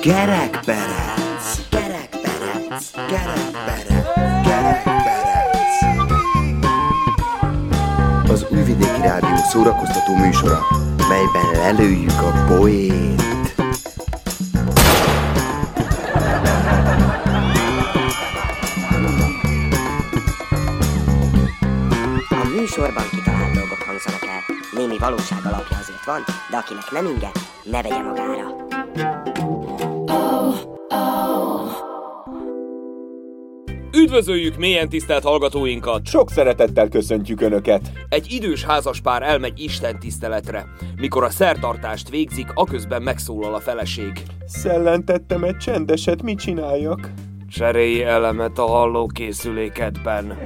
Kerekperec, kerekperec, kerekperec, kerekperec. Az Újvidéki Rádió szórakoztató műsora, melyben lelőjük a poént. A műsorban kitalált dolgok hangzanak valóság azért van, de akinek nem inge, ne vegye magára. Üdvözöljük mélyen tisztelt hallgatóinkat! Sok szeretettel köszöntjük Önöket! Egy idős házaspár elmegy Isten tiszteletre. Mikor a szertartást végzik, aközben megszólal a feleség. Szellentettem egy csendeset, mit csináljak? Cserélj elemet a hallókészülékedben.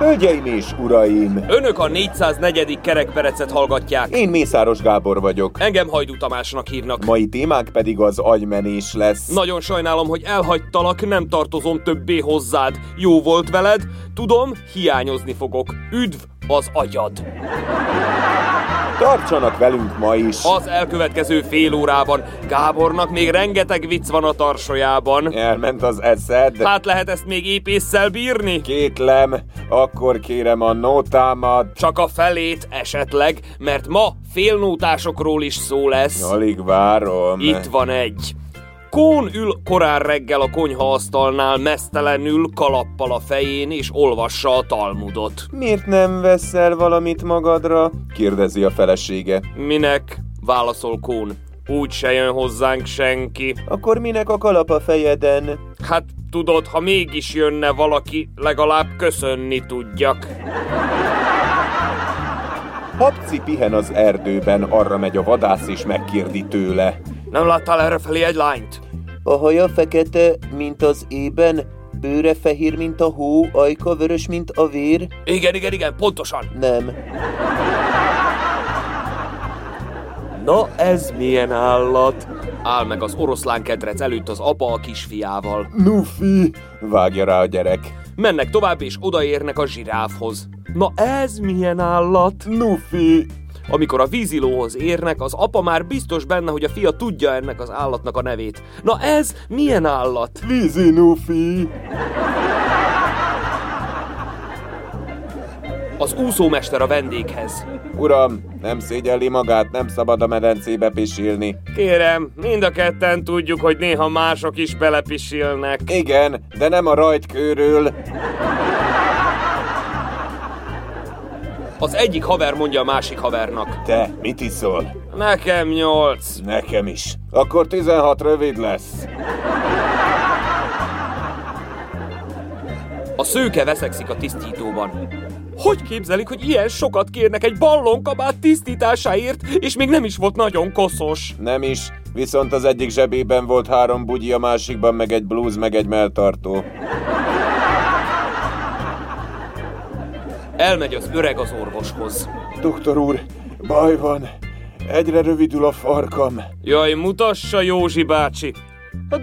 Hölgyeim és uraim! Önök a 404. kerekperecet hallgatják. Én Mészáros Gábor vagyok. Engem Hajdú Tamásnak hívnak. Mai témánk pedig az agymenés lesz. Nagyon sajnálom, hogy elhagytalak, nem tartozom többé hozzád. Jó volt veled, tudom, hiányozni fogok. Üdv az agyad! Tartsanak velünk ma is! Az elkövetkező fél órában Gábornak még rengeteg vicc van a tarsajában. Elment az eszed. Hát lehet ezt még épésszel bírni? Kétlem, akkor kérem a nótámat. Csak a felét esetleg, mert ma félnótásokról is szó lesz. Alig várom. Itt van egy. Kón ül korán reggel a konyhaasztalnál, mesztelenül, kalappal a fején, és olvassa a Talmudot. Miért nem veszel valamit magadra? kérdezi a felesége. Minek? válaszol Kón. Úgy se jön hozzánk senki. Akkor minek a kalap a fejeden? Hát tudod, ha mégis jönne valaki, legalább köszönni tudjak. Habci pihen az erdőben, arra megy a vadász és megkérdi tőle. Nem láttál errefelé egy lányt? A haja fekete, mint az ében, bőre fehér, mint a hó, ajka vörös, mint a vér? Igen, igen, igen, pontosan. Nem. Na ez milyen állat? Áll meg az oroszlán kedrec előtt az apa a kisfiával. Nufi! Vágja rá a gyerek. Mennek tovább és odaérnek a zsiráfhoz. Na ez milyen állat? Nufi! Amikor a vízilóhoz érnek, az apa már biztos benne, hogy a fia tudja ennek az állatnak a nevét. Na ez milyen állat? Vízi Nufi! Az úszómester a vendéghez. Uram, nem szégyelli magát, nem szabad a medencébe pisilni. Kérem, mind a ketten tudjuk, hogy néha mások is belepisilnek. Igen, de nem a rajtkőről. Az egyik haver mondja a másik havernak. Te, mit iszol? Nekem nyolc. Nekem is. Akkor 16 rövid lesz. A szőke veszekszik a tisztítóban. Hogy képzelik, hogy ilyen sokat kérnek egy ballonkabát tisztításáért, és még nem is volt nagyon koszos? Nem is, viszont az egyik zsebében volt három bugyi, a másikban meg egy blúz, meg egy melltartó. Elmegy az öreg az orvoshoz. Doktor úr, baj van. Egyre rövidül a farkam. Jaj, mutassa Józsi bácsi.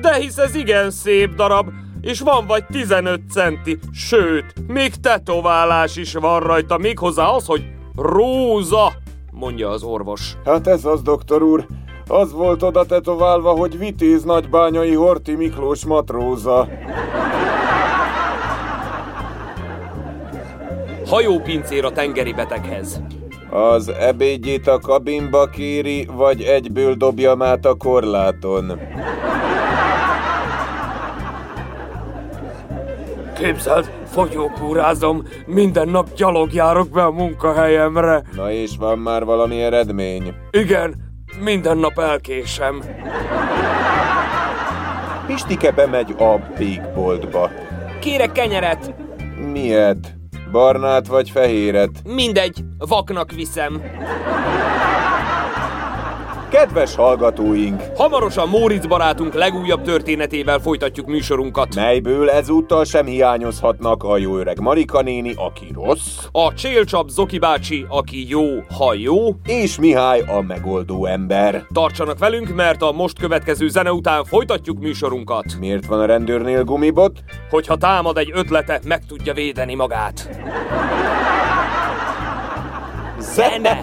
De hisz ez igen szép darab, és van vagy 15 centi, sőt, még tetoválás is van rajta, méghozzá az, hogy róza, mondja az orvos. Hát ez az, doktor úr. Az volt oda tetoválva, hogy vitéz nagybányai Horti Miklós matróza. Hajópincér a tengeri beteghez. Az ebédjét a kabinba kéri, vagy egyből dobjam át a korláton. Képzeld, fogyókúrázom, minden nap gyalog járok be a munkahelyemre. Na és van már valami eredmény? Igen, minden nap elkésem. Pistike bemegy a pékboltba. Kérek kenyeret. Miért? Barnát vagy fehéret? Mindegy, vaknak viszem. Kedves hallgatóink! Hamarosan Móricz barátunk legújabb történetével folytatjuk műsorunkat. Melyből ezúttal sem hiányozhatnak a jó öreg Marika néni, aki rossz, A Csélcsap Zoki bácsi, aki jó, ha jó. és Mihály a megoldó ember. Tartsanak velünk, mert a most következő zene után folytatjuk műsorunkat. Miért van a rendőrnél gumibot? Hogyha támad egy ötlete, meg tudja védeni magát. Zene!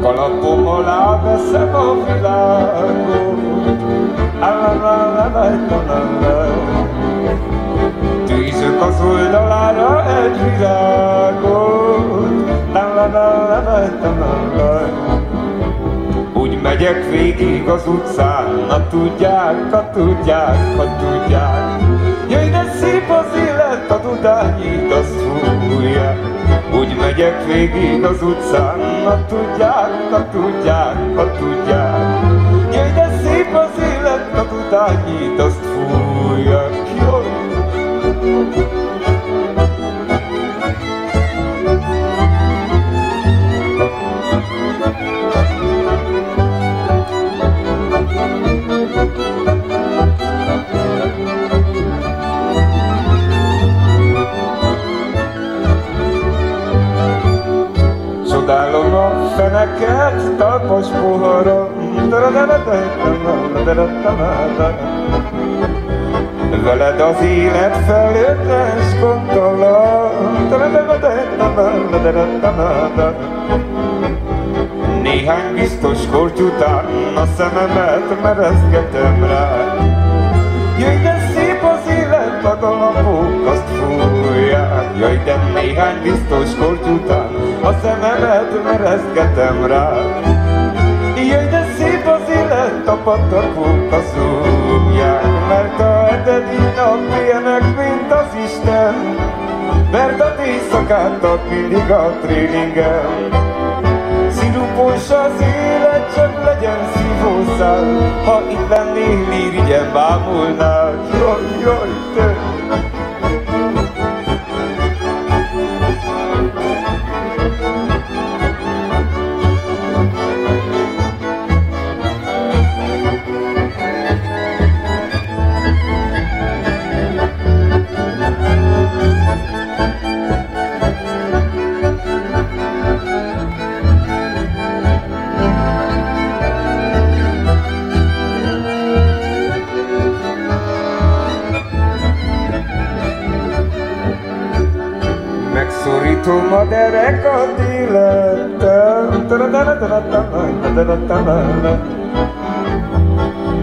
Kalapom alá veszem a világot, Tűzök az oldalára egy virágot, úgy megyek végig az utcán, na tudják, ha tudják, ha tudják. Jöjj, de szép az élet, a dudányit azt fújják. Úgy megyek végig az utcán, ha tudják, ha tudják, ha tudják. A dudányit azt fújják. Jaj. Csodálom a feneket, talpas pohara, Veled az élet felőttes gondolat, Néhány biztos korty után a szememet merezgetem rá. Jöjj, de szép az élet, a galambok azt fújják. Jöjj, de néhány biztos korty után a szememet merezgetem rá. Élet, a zúgják, mert a hetedik nap ilyenek, mint az Isten, mert a éjszakát ad mindig a tréningen. Szirupos az élet, csak legyen szívószál, ha itt lennél, irigyem bámulnál. Jaj, jaj, te!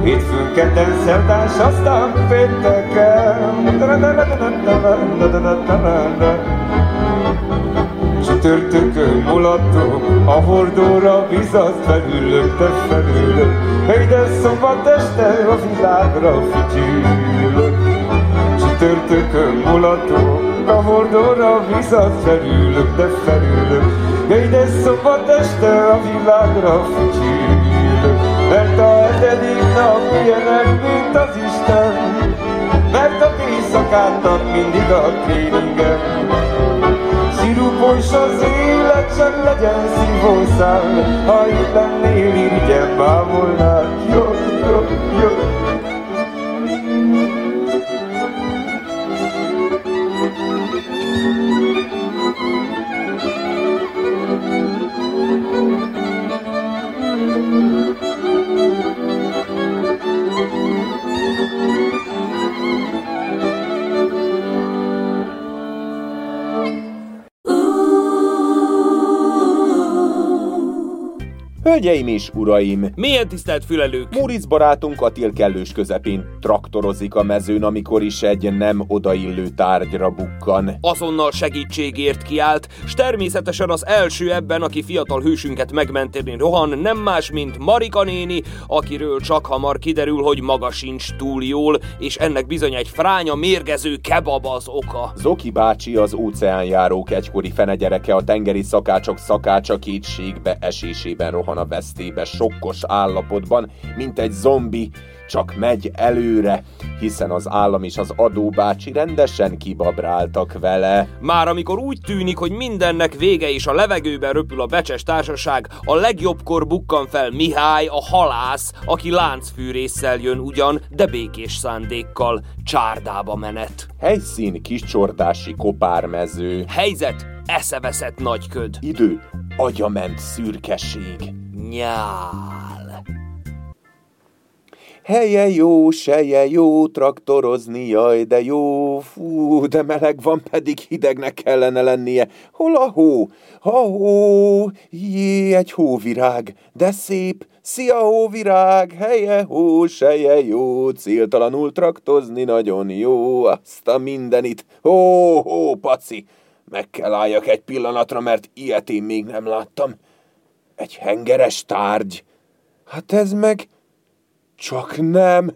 Hétfőn, kedden, szerdán, s aztán pénteken. Csütörtökön mulatom, a hordóra bizat felülök, te felülök. De szombat este a világra fütyülök. Csütörtökön mulatom, a hordóra bizat felülök, de felülök. De szombat este a világra fütyülök. Mert a hetedik nap ilyenek, mint az Isten. Mert a éjszakát ad mindig a tréningen. Szirupos az élet, csak legyen szívószál. Ha itt lennél, irigyen bámulnál. Jó, jó, jó. Hölgyeim és uraim! Milyen tisztelt fülelők! Móricz barátunk a tél kellős közepén traktorozik a mezőn, amikor is egy nem odaillő tárgyra bukkan. Azonnal segítségért kiállt, s természetesen az első ebben, aki fiatal hősünket megmenteni rohan, nem más, mint Marika néni, akiről csak hamar kiderül, hogy maga sincs túl jól, és ennek bizony egy fránya mérgező kebab az oka. Zoki bácsi az óceánjárók egykori fenegyereke a tengeri szakácsok szakácsa kétségbe esésében rohan a vesztébe sokkos állapotban, mint egy zombi, csak megy előre, hiszen az állam és az adóbácsi rendesen kibabráltak vele. Már amikor úgy tűnik, hogy mindennek vége és a levegőben röpül a becses társaság, a legjobbkor bukkan fel Mihály, a halász, aki láncfűrészsel jön ugyan, de békés szándékkal, csárdába menet. Helyszín kiscsordási kopármező. Helyzet, eszeveszett nagyköd. Idő, agyament szürkeség. Nyál. Helye jó, seje jó, traktorozni, jaj, de jó, fú, de meleg van, pedig hidegnek kellene lennie. Hol a hó? Ha hó, jé, egy hóvirág, de szép, szia hóvirág, helye hó, seje jó, céltalanul traktozni nagyon jó, azt a mindenit. Hó, hó, paci, meg kell álljak egy pillanatra, mert ilyet én még nem láttam. Egy hengeres tárgy. Hát ez meg csak nem!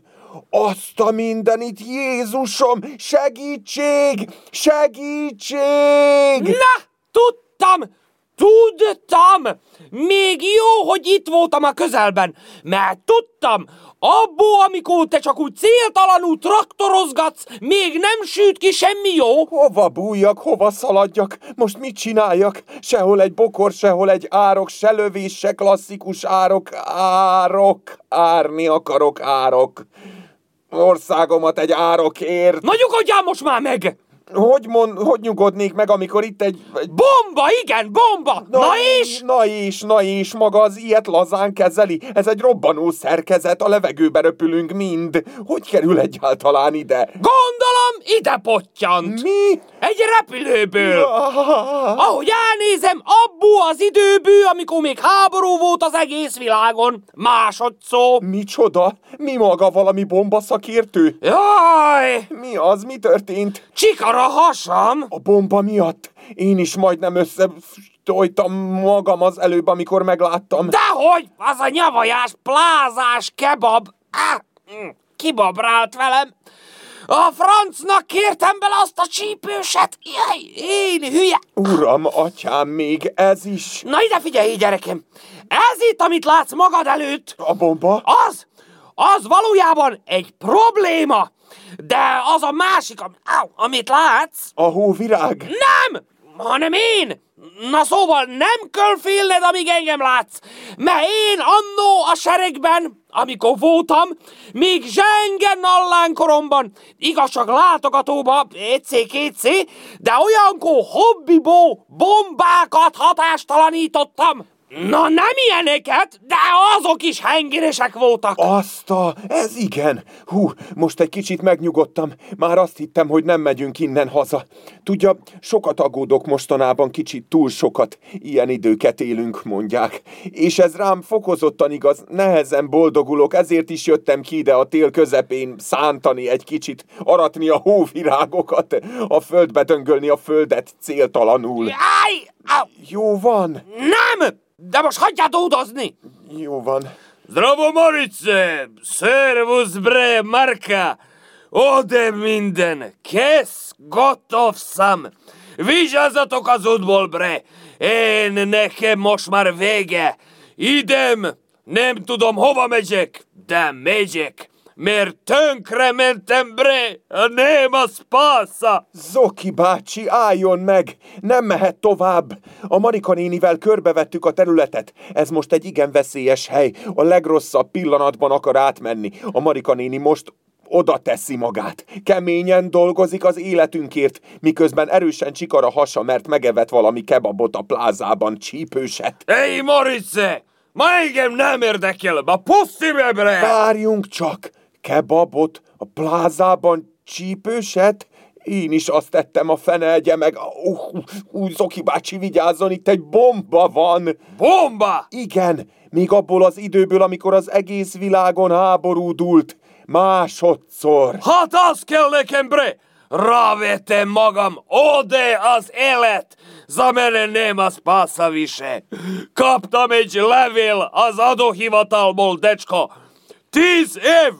Azt a mindenit, Jézusom! Segítség! Segítség! Na, tudtam! Tudtam! Még jó, hogy itt voltam a közelben, mert tudtam, abból, amikor te csak úgy céltalanul traktorozgatsz, még nem süt ki semmi jó. Hova bújjak, hova szaladjak? Most mit csináljak? Sehol egy bokor, sehol egy árok, se lövés, se klasszikus árok. Árok, árni akarok árok. Országomat egy árokért. Na nyugodjál most már meg! Hogy, mond, hogy nyugodnék meg, amikor itt egy... egy... Bomba, igen, bomba! Na, na és? Na és, na és, maga az ilyet lazán kezeli. Ez egy robbanó szerkezet, a levegőbe röpülünk mind. Hogy kerül egyáltalán ide? Gondolom, ide pottyant. Mi? Egy repülőből. Ahogy elnézem, abból az időből, amikor még háború volt az egész világon. Másodszó. Micsoda? Mi maga valami bomba szakértő? Jaj! Mi az? Mi történt? Csikara a hasam! A bomba miatt? Én is majdnem összetojtam magam az előbb, amikor megláttam. Dehogy! Az a nyavajás, plázás kebab! Ah, kibabrált velem! A francnak kértem bele azt a csípőset! Jaj, én hülye! Uram, atyám, még ez is! Na ide figyelj, gyerekem! Ez itt, amit látsz magad előtt! A bomba? Az! Az valójában egy probléma! De az a másik, am, au, amit látsz... A hóvirág? Nem! Hanem én! Na szóval nem kell félned, amíg engem látsz, mert én annó a seregben, amikor voltam, még zsengen nallán koromban, igaz csak látogatóba, EC-2C, de olyankor hobbiból bombákat hatástalanítottam. Na nem ilyeneket, de azok is hengeresek voltak. Azt a, ez igen. Hú, most egy kicsit megnyugodtam. Már azt hittem, hogy nem megyünk innen haza. Tudja, sokat aggódok mostanában, kicsit túl sokat. Ilyen időket élünk, mondják. És ez rám fokozottan igaz, nehezen boldogulok, ezért is jöttem ki ide a tél közepén szántani egy kicsit, aratni a hóvirágokat, a földbe döngölni a földet céltalanul. Jaj! Jó van. Nem! De most hagyját ódozni! Jó van. Zdravo, Morice! Servus, bre, Marka! Ode minden! Kész, gotov sam! Vigyázzatok az útból, bre! Én nekem most már vége! Idem! Nem tudom, hova megyek, de megyek! Mert tönkre mentem bre, a nem a spásza. Zoki bácsi, álljon meg! Nem mehet tovább! A Marika nénivel körbevettük a területet. Ez most egy igen veszélyes hely. A legrosszabb pillanatban akar átmenni. A Marika néni most oda teszi magát. Keményen dolgozik az életünkért, miközben erősen csikar a hasa, mert megevett valami kebabot a plázában, csípőset. Hey, Morice! Ma engem nem érdekel, ma pusszi bre! Várjunk csak! Kebabot a plázában csípőset? Én is azt tettem a fenelgye meg. Uh, uh, Zoki bácsi, vigyázzon, itt egy bomba van. Bomba? Igen, még abból az időből, amikor az egész világon háború dúlt. Másodszor. Hát az kell nekem, bre! Rávettem magam, ode az élet, za mene nema spasa više. Kaptam egy levél az adóhivatalból, dečko. Tíz év!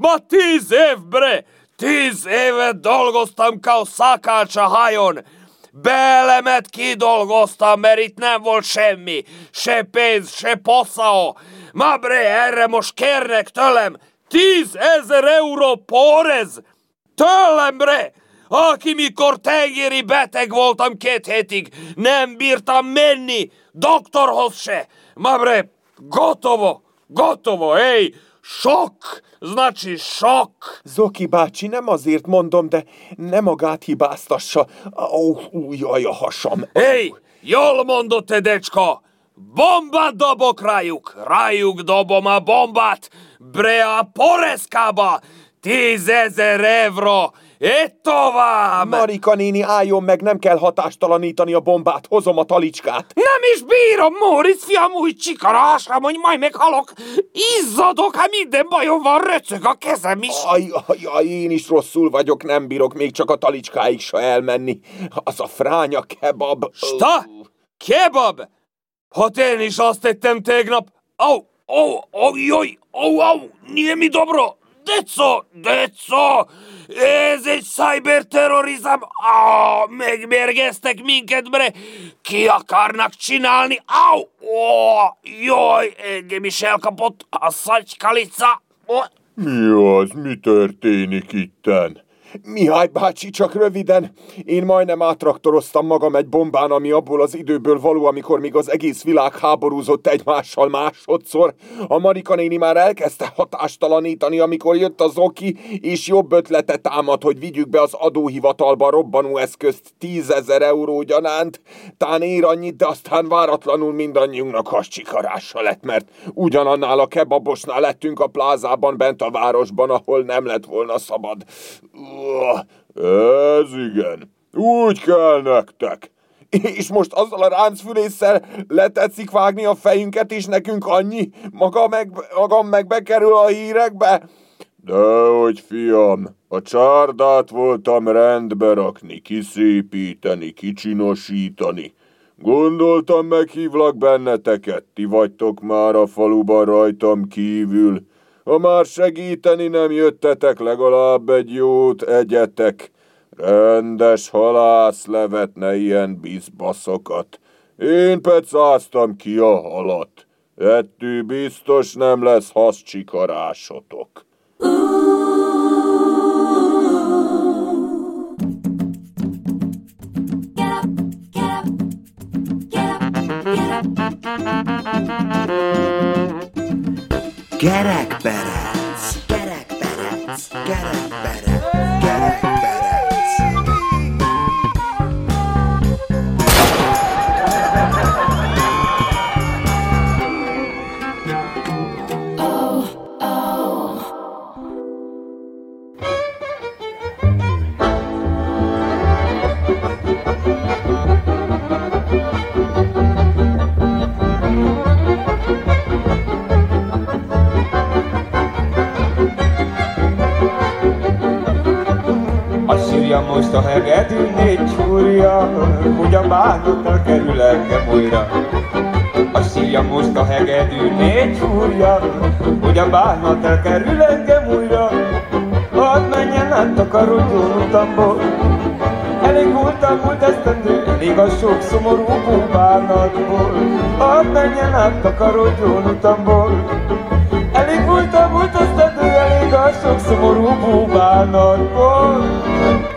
Ma tíz év, bre! Tíz évet dolgoztam kao szakács a hajon. Belemet kidolgoztam, mert itt nem volt semmi. Se pénz, se passzaó. Mabre, erre most kérnek tőlem tízezer euró porez. Tőlem, bre! Aki mikor tengeri beteg voltam két hétig, nem bírtam menni, doktorhoz se. Mabre, gotovo, gotovo, ej, sok, znači sok. Zoki bácsi, nem azért mondom, de nem magát hibáztassa. Ó, oh, jaj, a hasam. Ej, jól mondott, Tedecska. Bombát dobok rájuk, rájuk dobom a bombát, bre a poreszkába, tízezer euró, itt tovább! Marika néni, álljon meg, nem kell hatástalanítani a bombát, hozom a talicskát. Nem is bírom, Móricz fiam, úgy csikarásra, hogy majd meghalok. Izzadok, hát minden bajom van, röcög a kezem is. Aj, aj, aj, én is rosszul vagyok, nem bírok még csak a talicskáig se elmenni. Az a fránya kebab. Sta? Kebab? Hát én is azt tettem tegnap. Au, au, au, jaj, au, au, nije mi dobro. Deco, deco, ez egy cyberterrorizm. Ah, megmérgeztek minket, bre. Ki akarnak csinálni? Au, oh, jaj, engem is elkapott a szagykalica. Oh. Mi az? Mi történik itten? Mihály bácsi, csak röviden. Én majdnem átraktoroztam magam egy bombán, ami abból az időből való, amikor még az egész világ háborúzott egymással másodszor. A Marika néni már elkezdte hatástalanítani, amikor jött az oki, és jobb ötlete támad, hogy vigyük be az adóhivatalba robbanó eszközt tízezer euró gyanánt. Tán ér annyit, de aztán váratlanul mindannyiunknak hascsikarása lett, mert ugyanannál a kebabosnál lettünk a plázában bent a városban, ahol nem lett volna szabad. Ez igen. Úgy kell nektek. És most azzal a ráncfülésszel letetszik vágni a fejünket, és nekünk annyi? Maga meg, magam meg bekerül a hírekbe? Dehogy, fiam, a csárdát voltam rendbe rakni, kiszépíteni, kicsinosítani. Gondoltam, meghívlak benneteket, ti vagytok már a faluban rajtam kívül. Ha már segíteni nem jöttetek, legalább egy jót egyetek. Rendes halászlevet, ne ilyen bizbaszokat. Én pecáztam ki a halat. Ettől biztos nem lesz haszcsikarásotok. Gerekperec, gerekperec, gerekperec. Azt most a hegedű négy csúrja, hogy a bánattal kerül engem újra. Azt írja most a hegedű négy csúrja, hogy a bánattal kerül engem újra. Hadd menjen át a karodjon utamból, Elég volt a múlt esztendő, elég a sok szomorú bánatból. Hadd menjen át a karodjon utamból, Elég volt a múlt esztendő, elég a sok szomorú bánatból.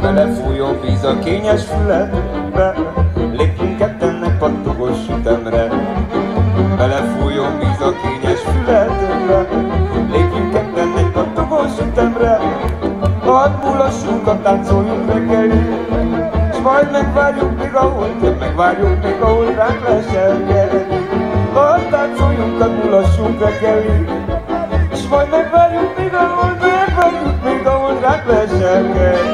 Belefújjon víz a kényes füledbe, lépjünk ketten egy pattogós sütemre. Belefújjon víz a kényes füledbe, lépjünk ketten egy pattogós sütemre. Hadd mulassunk, a táncoljunk reggelig, s majd megvárjuk még ahol, több megvárjuk még ahol ránk leselkedik. Hadd táncoljunk, hadd mulassunk reggelig, s majd megvárjuk még ahol, megvárjuk még ahol ránk leselkedik.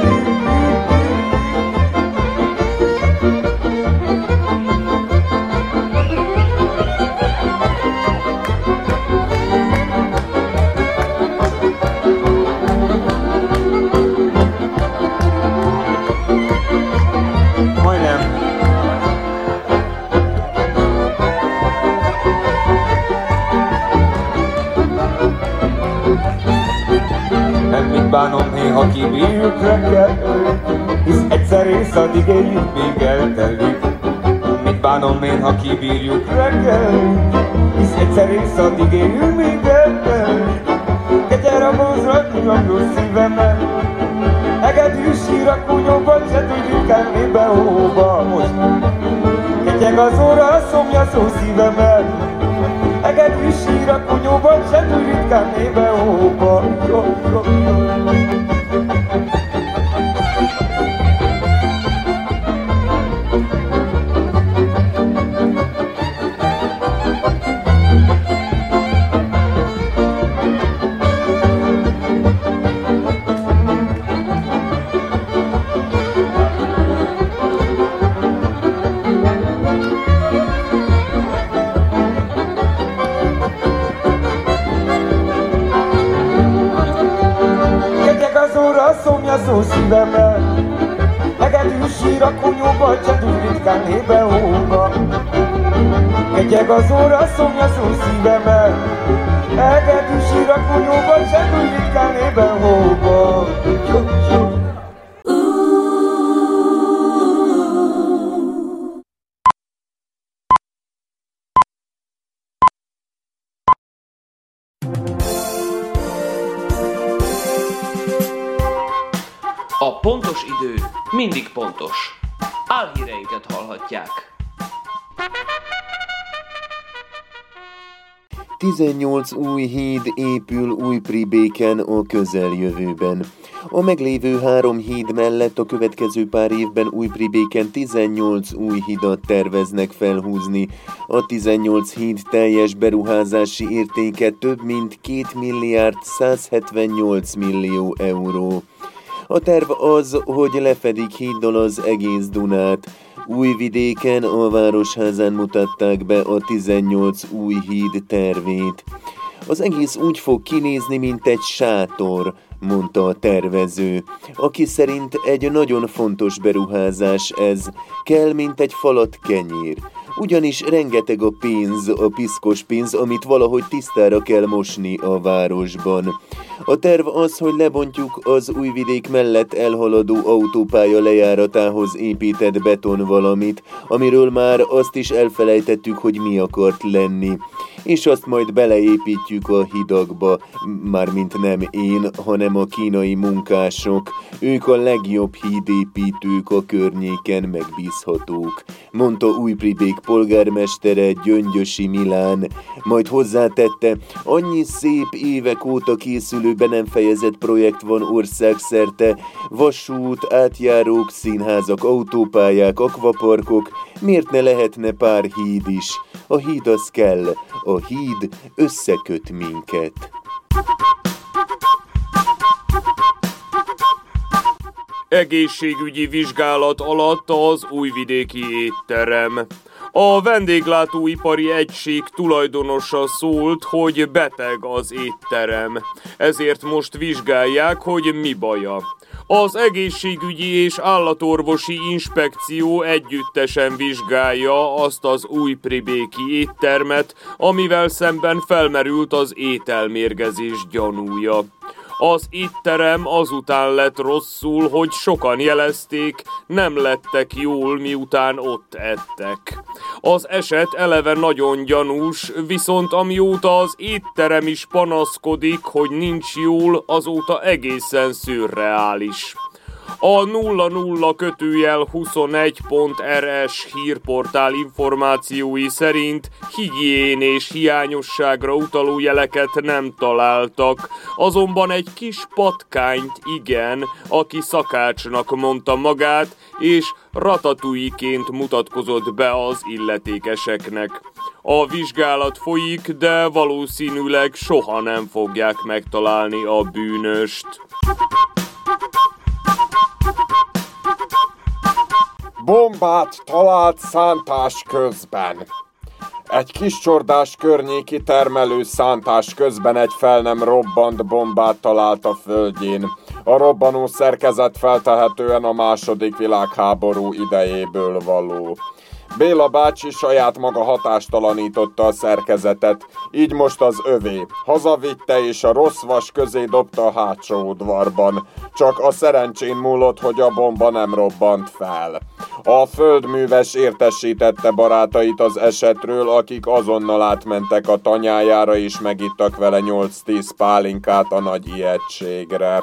Bánom néha kibírjuk reggel, hisz egyszer ész addig éljük, még eltelik. Mit bánom én, ha kibírjuk reggel, hisz egyszer ész addig éljük, még eltelik. Kegyer a bózra, nyomjó szívemet, Egedű sír a kunyóban, se tudjuk kelni be hóba most. Ketyeg az óra, szomja szó szívemet, sír a kunyóban, se tudjuk kelni be hóba. Jó, jó, jó. Kegyek az 18 új híd épül Újpribéken a közeljövőben. A meglévő három híd mellett a következő pár évben Újpribéken 18 új hidat terveznek felhúzni. A 18 híd teljes beruházási értéke több mint 2 milliárd 178 millió euró. A terv az, hogy lefedik híddal az egész Dunát. Újvidéken a Városházán mutatták be a 18 új híd tervét. Az egész úgy fog kinézni, mint egy sátor, mondta a tervező, aki szerint egy nagyon fontos beruházás ez, kell, mint egy falat kenyér. Ugyanis rengeteg a pénz, a piszkos pénz, amit valahogy tisztára kell mosni a városban. A terv az, hogy lebontjuk az újvidék mellett elhaladó autópálya lejáratához épített beton valamit, amiről már azt is elfelejtettük, hogy mi akart lenni. És azt majd beleépítjük a hidakba, mármint nem én, hanem a kínai munkások. Ők a legjobb hídépítők a környéken megbízhatók, mondta Újpribék polgármestere Gyöngyösi Milán. Majd hozzátette, annyi szép évek óta készülő nem fejezett projekt van országszerte, vasút, átjárók, színházak, autópályák, akvaparkok, miért ne lehetne pár híd is? A híd az kell, a híd összeköt minket. Egészségügyi vizsgálat alatt az újvidéki étterem. A vendéglátóipari egység tulajdonosa szólt, hogy beteg az étterem. Ezért most vizsgálják, hogy mi baja. Az egészségügyi és állatorvosi inspekció együttesen vizsgálja azt az új pribéki éttermet, amivel szemben felmerült az ételmérgezés gyanúja. Az étterem azután lett rosszul, hogy sokan jelezték, nem lettek jól, miután ott ettek. Az eset eleve nagyon gyanús, viszont amióta az étterem is panaszkodik, hogy nincs jól, azóta egészen szürreális. A 00 kötőjel 21.rs hírportál információi szerint higiénés hiányosságra utaló jeleket nem találtak, azonban egy kis patkányt igen, aki szakácsnak mondta magát, és ratatúiként mutatkozott be az illetékeseknek. A vizsgálat folyik, de valószínűleg soha nem fogják megtalálni a bűnöst. Bombát talált szántás közben. Egy kis csordás környéki termelő szántás közben egy fel nem robbant bombát talált a földjén. A robbanó szerkezet feltehetően a második világháború idejéből való. Béla bácsi saját maga hatástalanította a szerkezetet, így most az övé. Hazavitte és a rossz vas közé dobta a hátsó udvarban. Csak a szerencsén múlott, hogy a bomba nem robbant fel. A földműves értesítette barátait az esetről, akik azonnal átmentek a tanyájára és megittak vele 8-10 pálinkát a nagy ijegységre.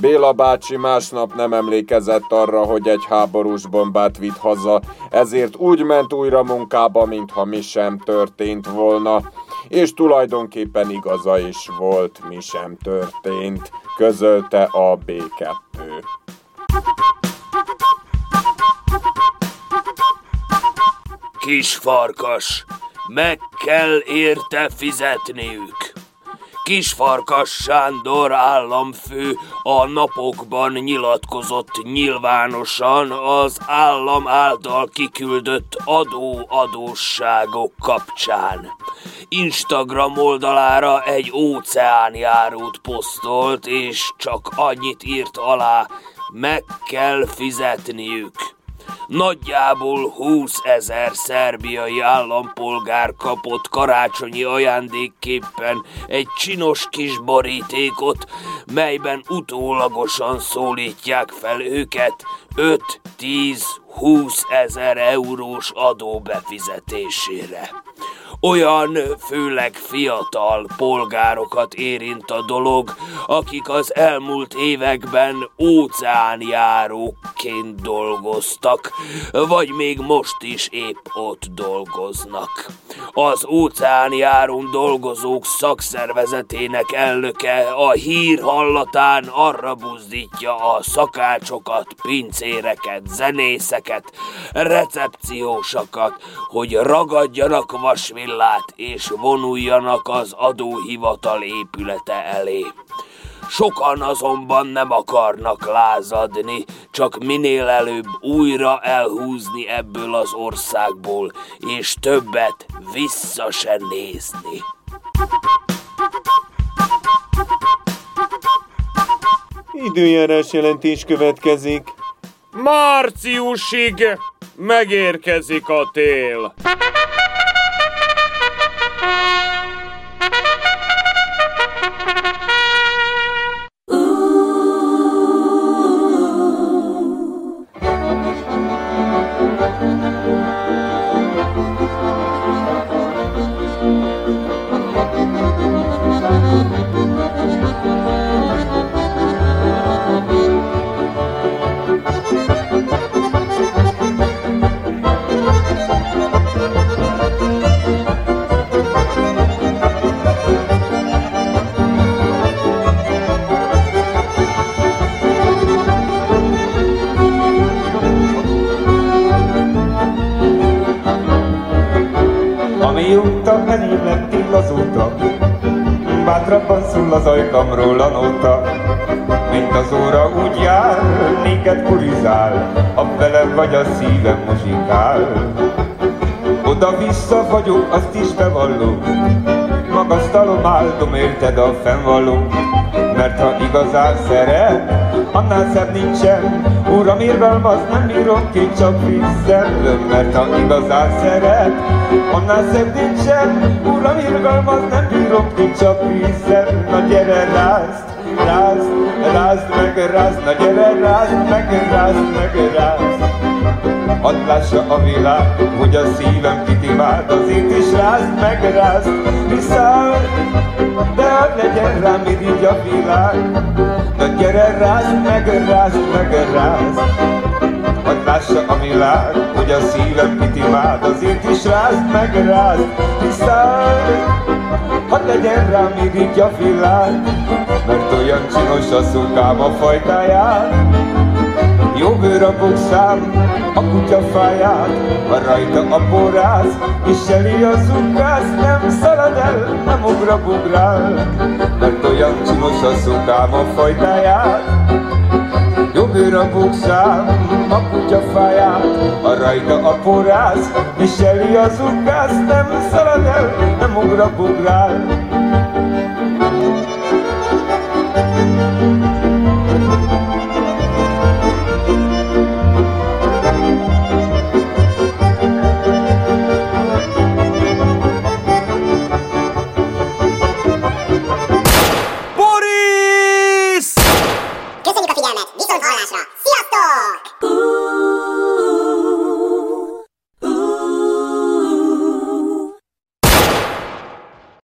Béla bácsi másnap nem emlékezett arra, hogy egy háborús bombát vitt haza, ezért úgy ment újra munkába, mintha mi sem történt volna, és tulajdonképpen igaza is volt, mi sem történt, közölte a B2. Kis farkas, meg kell érte fizetniük. Kisfarkas Sándor államfő a napokban nyilatkozott nyilvánosan az állam által kiküldött adó-adósságok kapcsán. Instagram oldalára egy óceánjárót posztolt, és csak annyit írt alá, meg kell fizetniük. Nagyjából 20 ezer szerbiai állampolgár kapott karácsonyi ajándékképpen egy csinos kis borítékot, melyben utólagosan szólítják fel őket 5-10-20 ezer eurós adó befizetésére. Olyan főleg fiatal polgárokat érint a dolog, akik az elmúlt években óceánjáróként dolgoztak, vagy még most is épp ott dolgoznak. Az óceánjárón dolgozók szakszervezetének elnöke a hír hallatán arra buzdítja a szakácsokat, pincéreket, zenészeket, recepciósakat, hogy ragadjanak vasvillát villát és vonuljanak az adóhivatal épülete elé. Sokan azonban nem akarnak lázadni, csak minél előbb újra elhúzni ebből az országból, és többet vissza se nézni. Időjárás jelentés következik. Márciusig megérkezik a tél. Kurizál, a velem vagy a szívem muzsikál. Oda-vissza vagyok, azt is bevallom, magasztalom, áldom, érted a fennvalom, mert ha igazán szeret, annál szebb nincsen, Uram, irgalmaz, nem bírom ki, csak visszem, mert ha igazán szeret, annál szebb nincsen, Uram, irgalmaz, nem bírom ki, csak visszem, na gyere, rázd, rázd, rázd meg, rázd, na gyere, rázd meg, rázd meg, rázd. Hadd lássa a világ, hogy a szívem kit imád, azért is rázd meg, rázd, viszáll, de hadd legyen rám így a világ. Na gyere, rázd meg, rázd meg, rázd, Hadd lássa a világ, hogy a szívem kit imád, azért is rázd meg, rázd, viszáll, hadd legyen rám így a világ, mert olyan csinos a szukám a fajtáját, jó bőr a bokszám, a kutya fáját, ha rajta a és eli a zukász, nem szalad el, nem ugra bugrál, mert olyan csinos a szukám a fajtáját. Jó bőr a bokszám, a kutya fáját, a rajta a porász, és eli a zukász, nem szalad el, nem ugra bugrál,